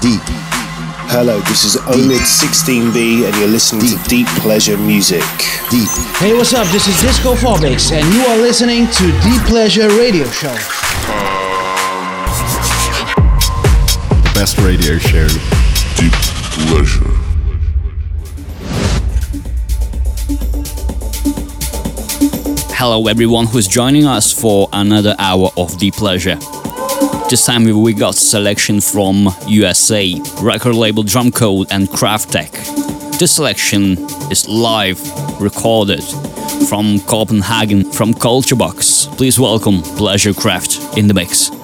Deep. Hello, this is Omid16B, and you're listening Deep. to Deep Pleasure Music. Deep. Hey, what's up? This is Disco Phobics, and you are listening to Deep Pleasure Radio Show. The best radio show. Deep Pleasure. Hello, everyone who's joining us for another hour of Deep Pleasure. This time we got selection from USA, record label Drumcode and Kraftek. This selection is live, recorded from Copenhagen, from Culture Box. Please welcome Pleasurekraft in the mix.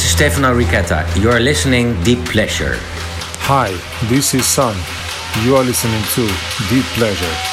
Is Stefano Richetta. You are listening Deep Pleasure. Hi, this is Sun. You are listening to Deep Pleasure.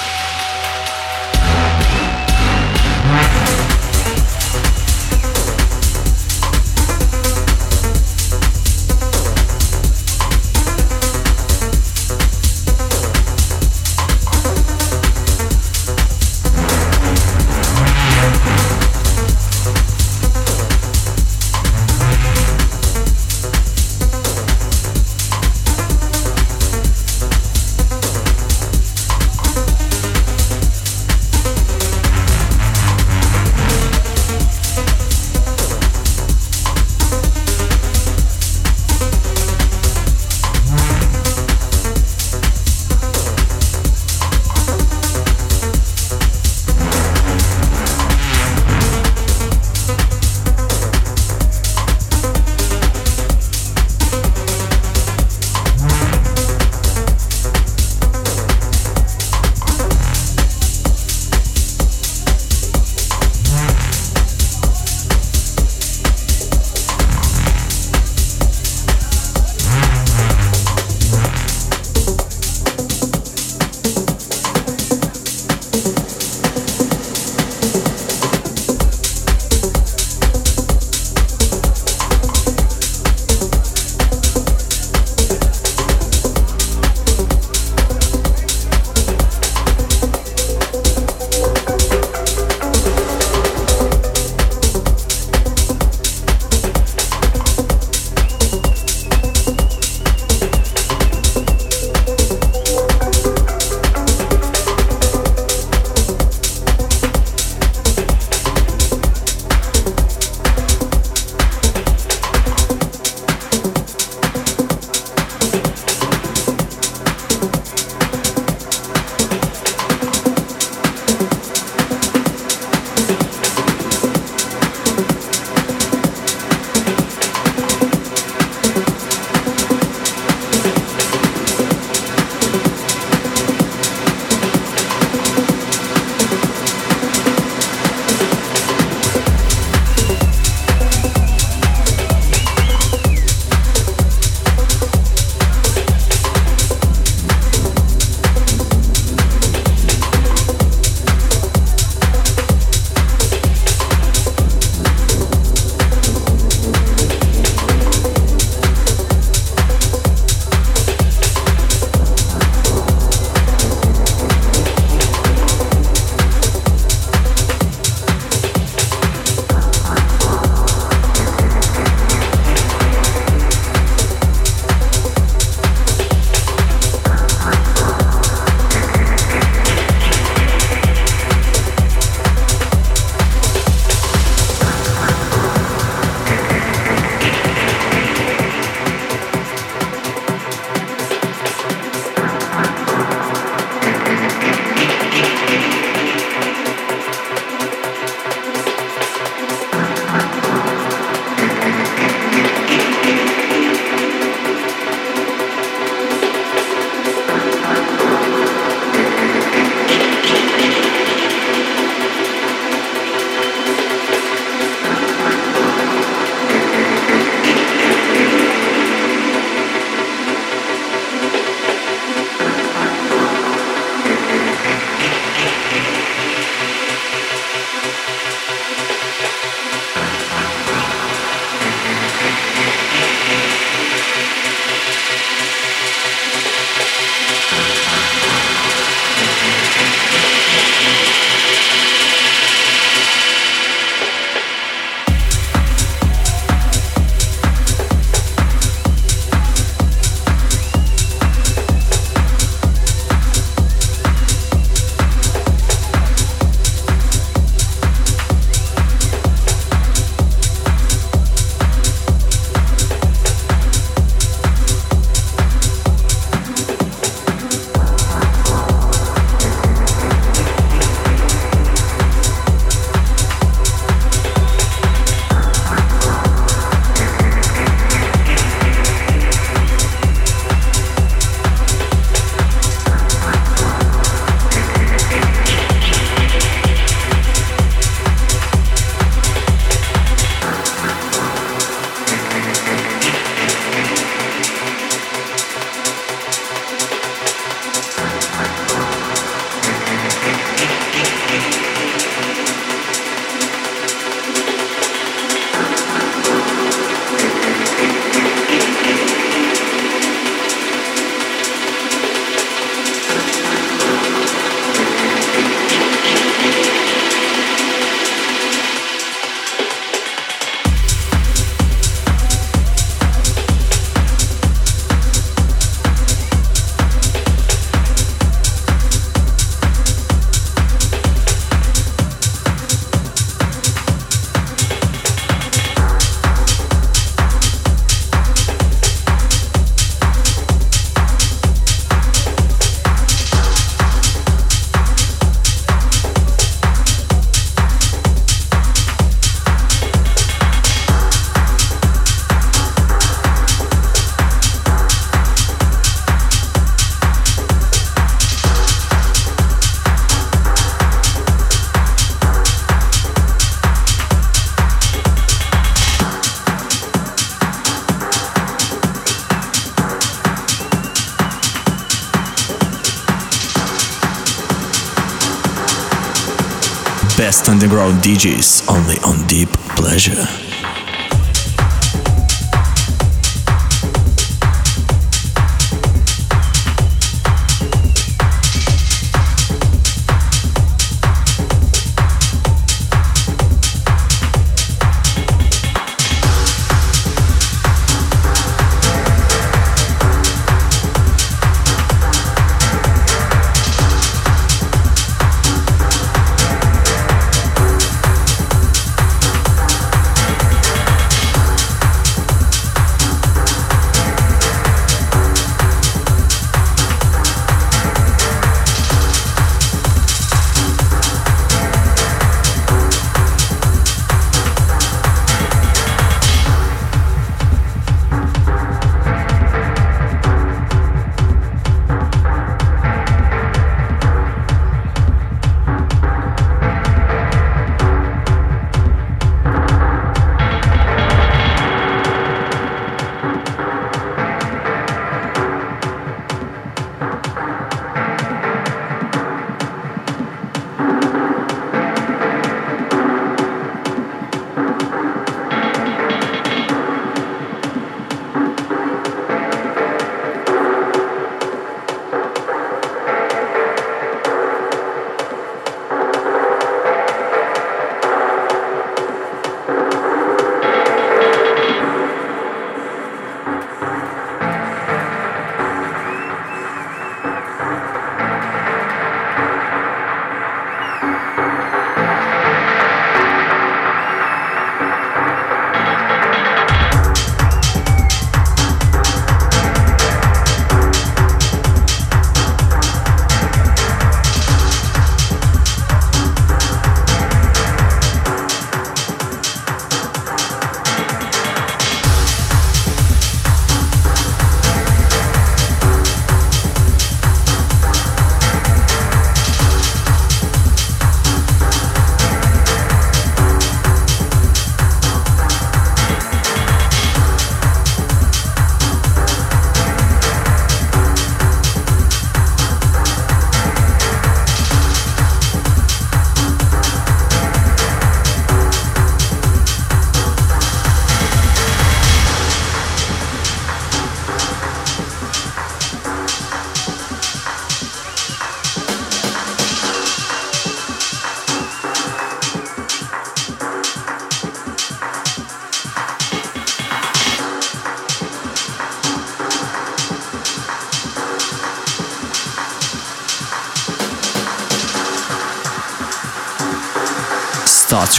DJs only on Deep Pleasure.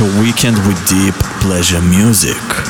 Your weekend with deep pleasure music.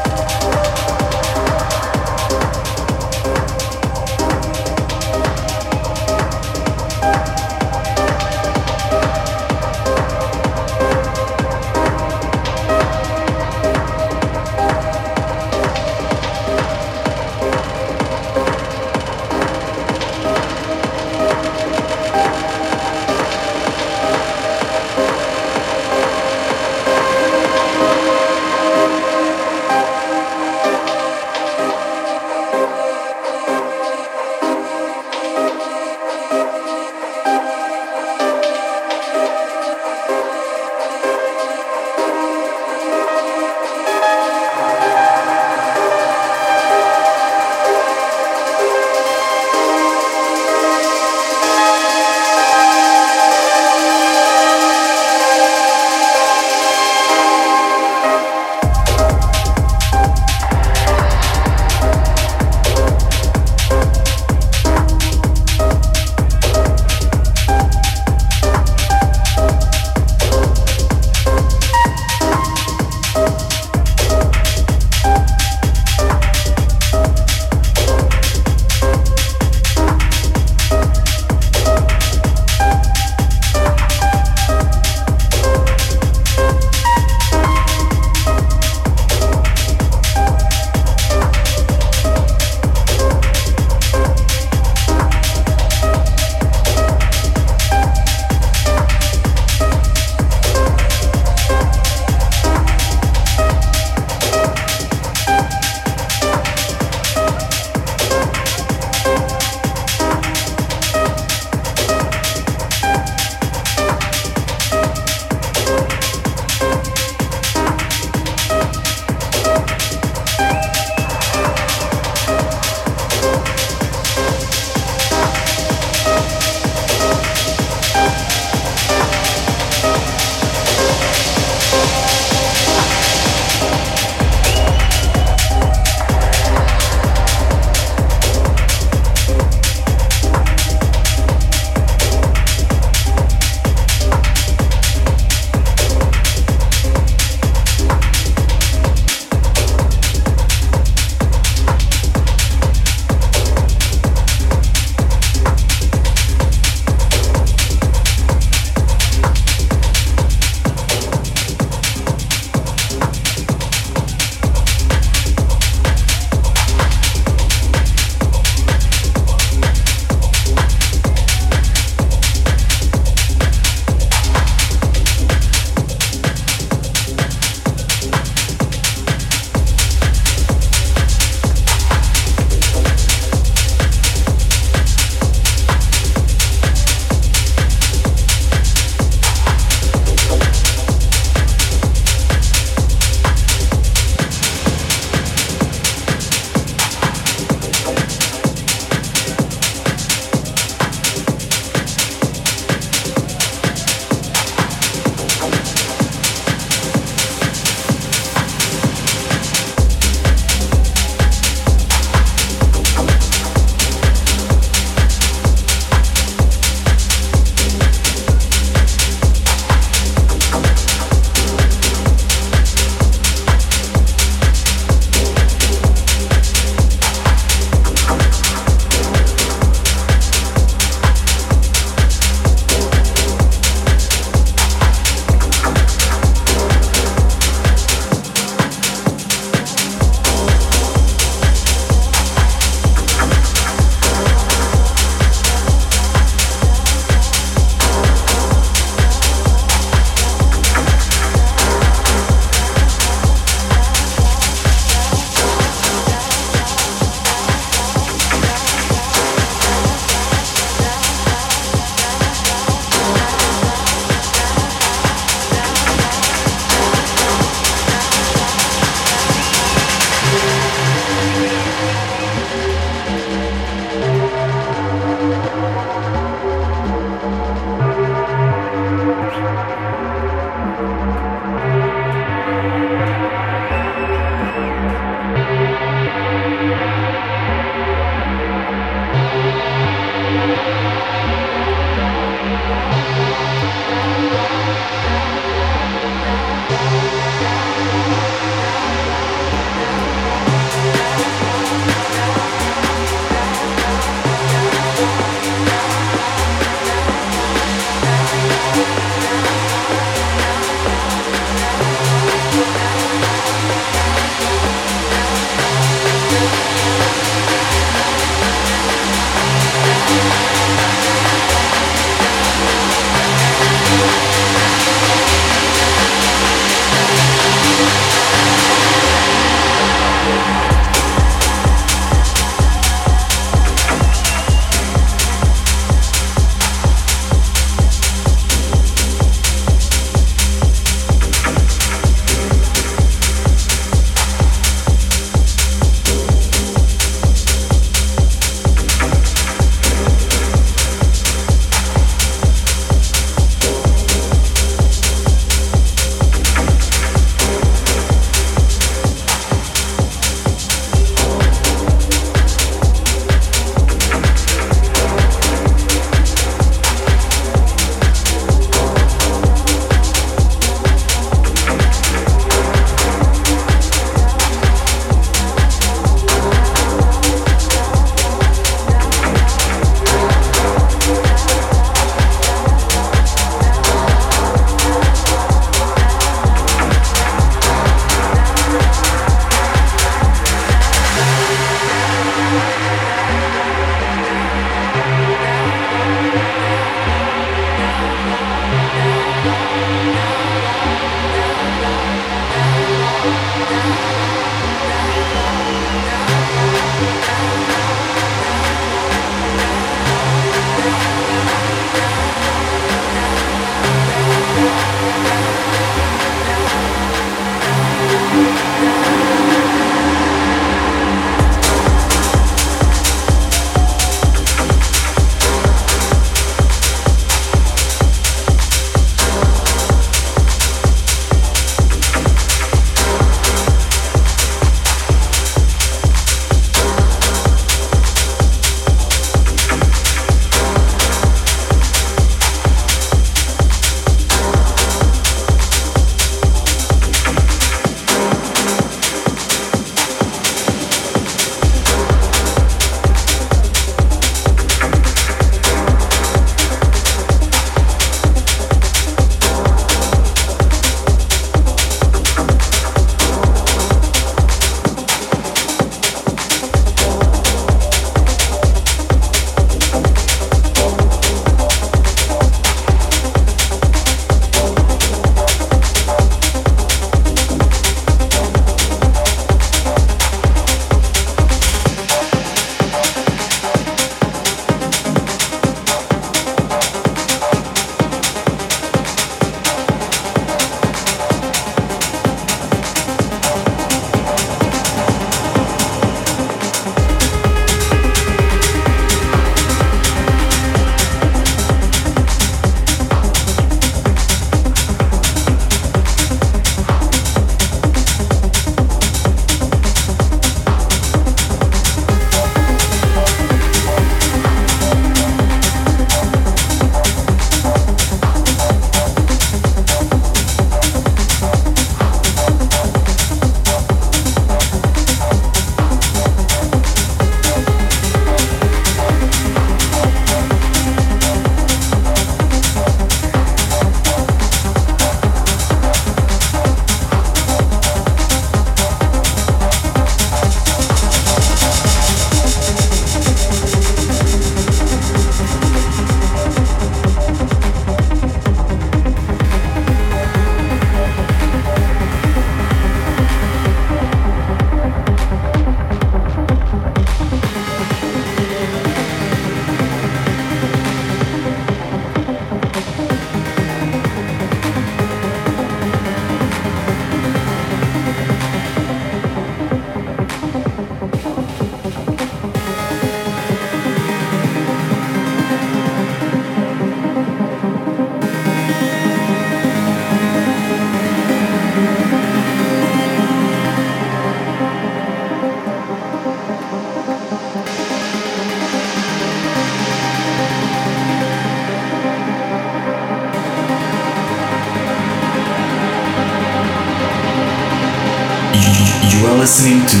Listening to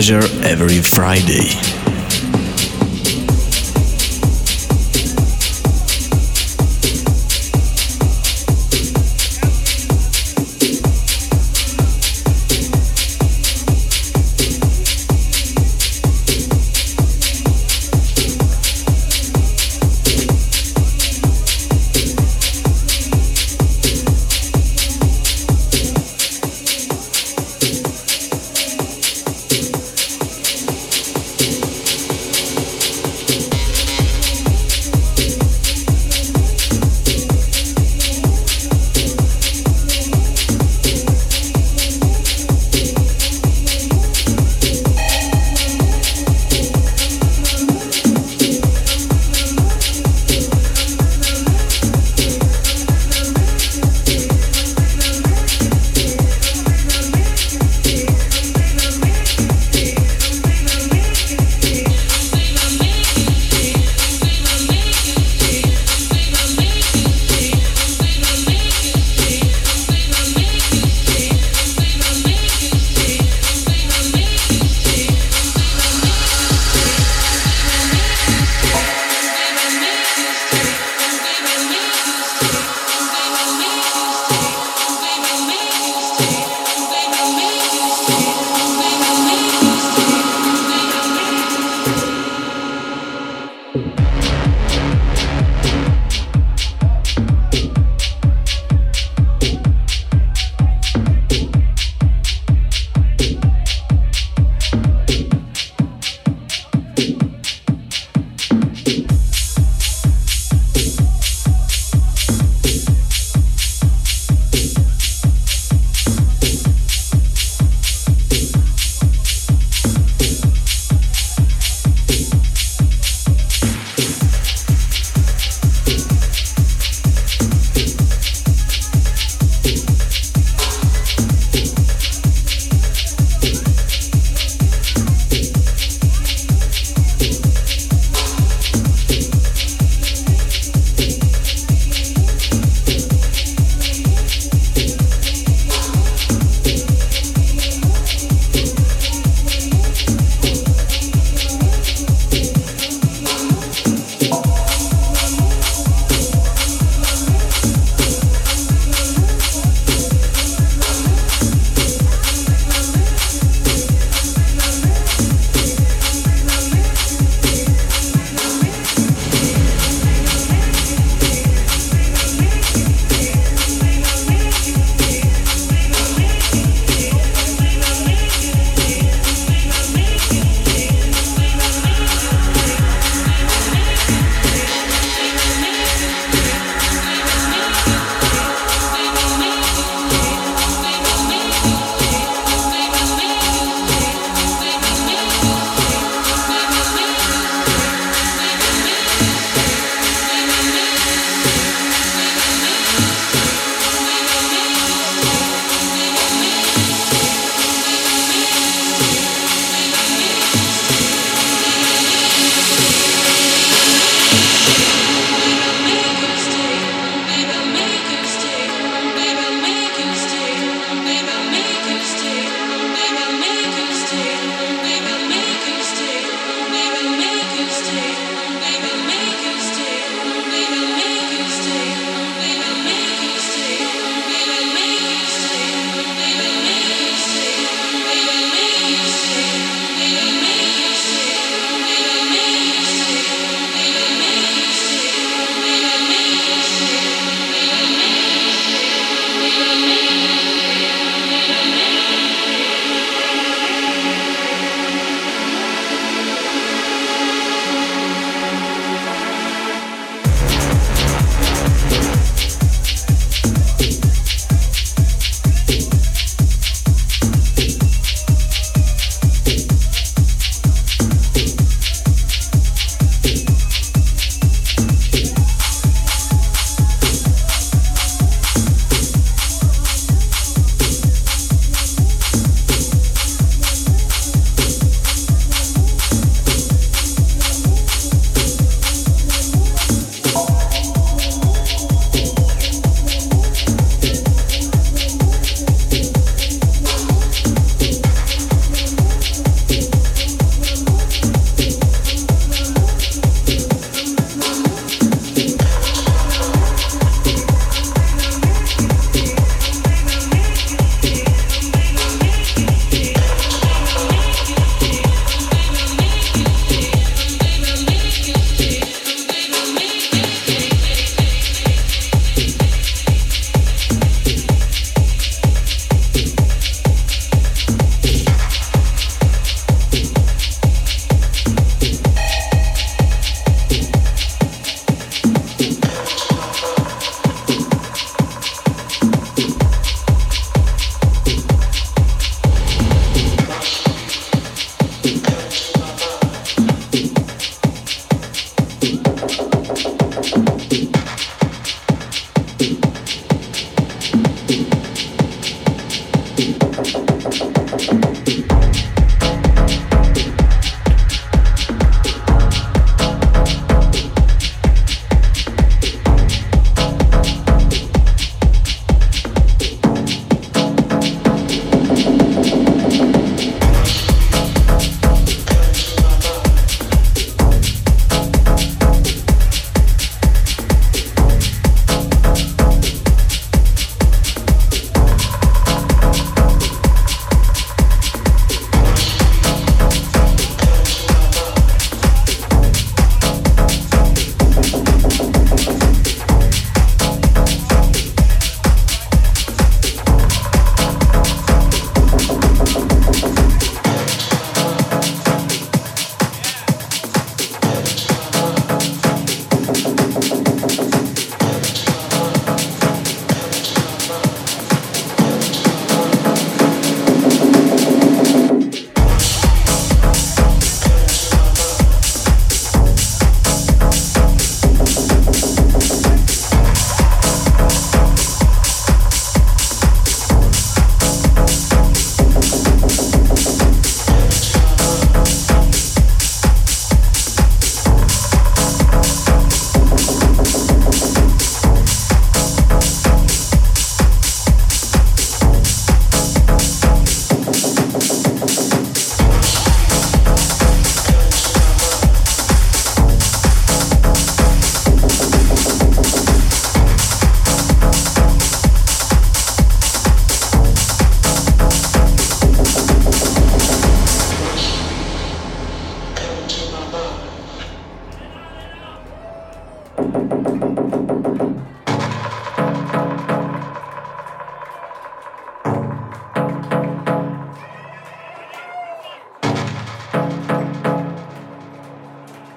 Pleasure every Friday.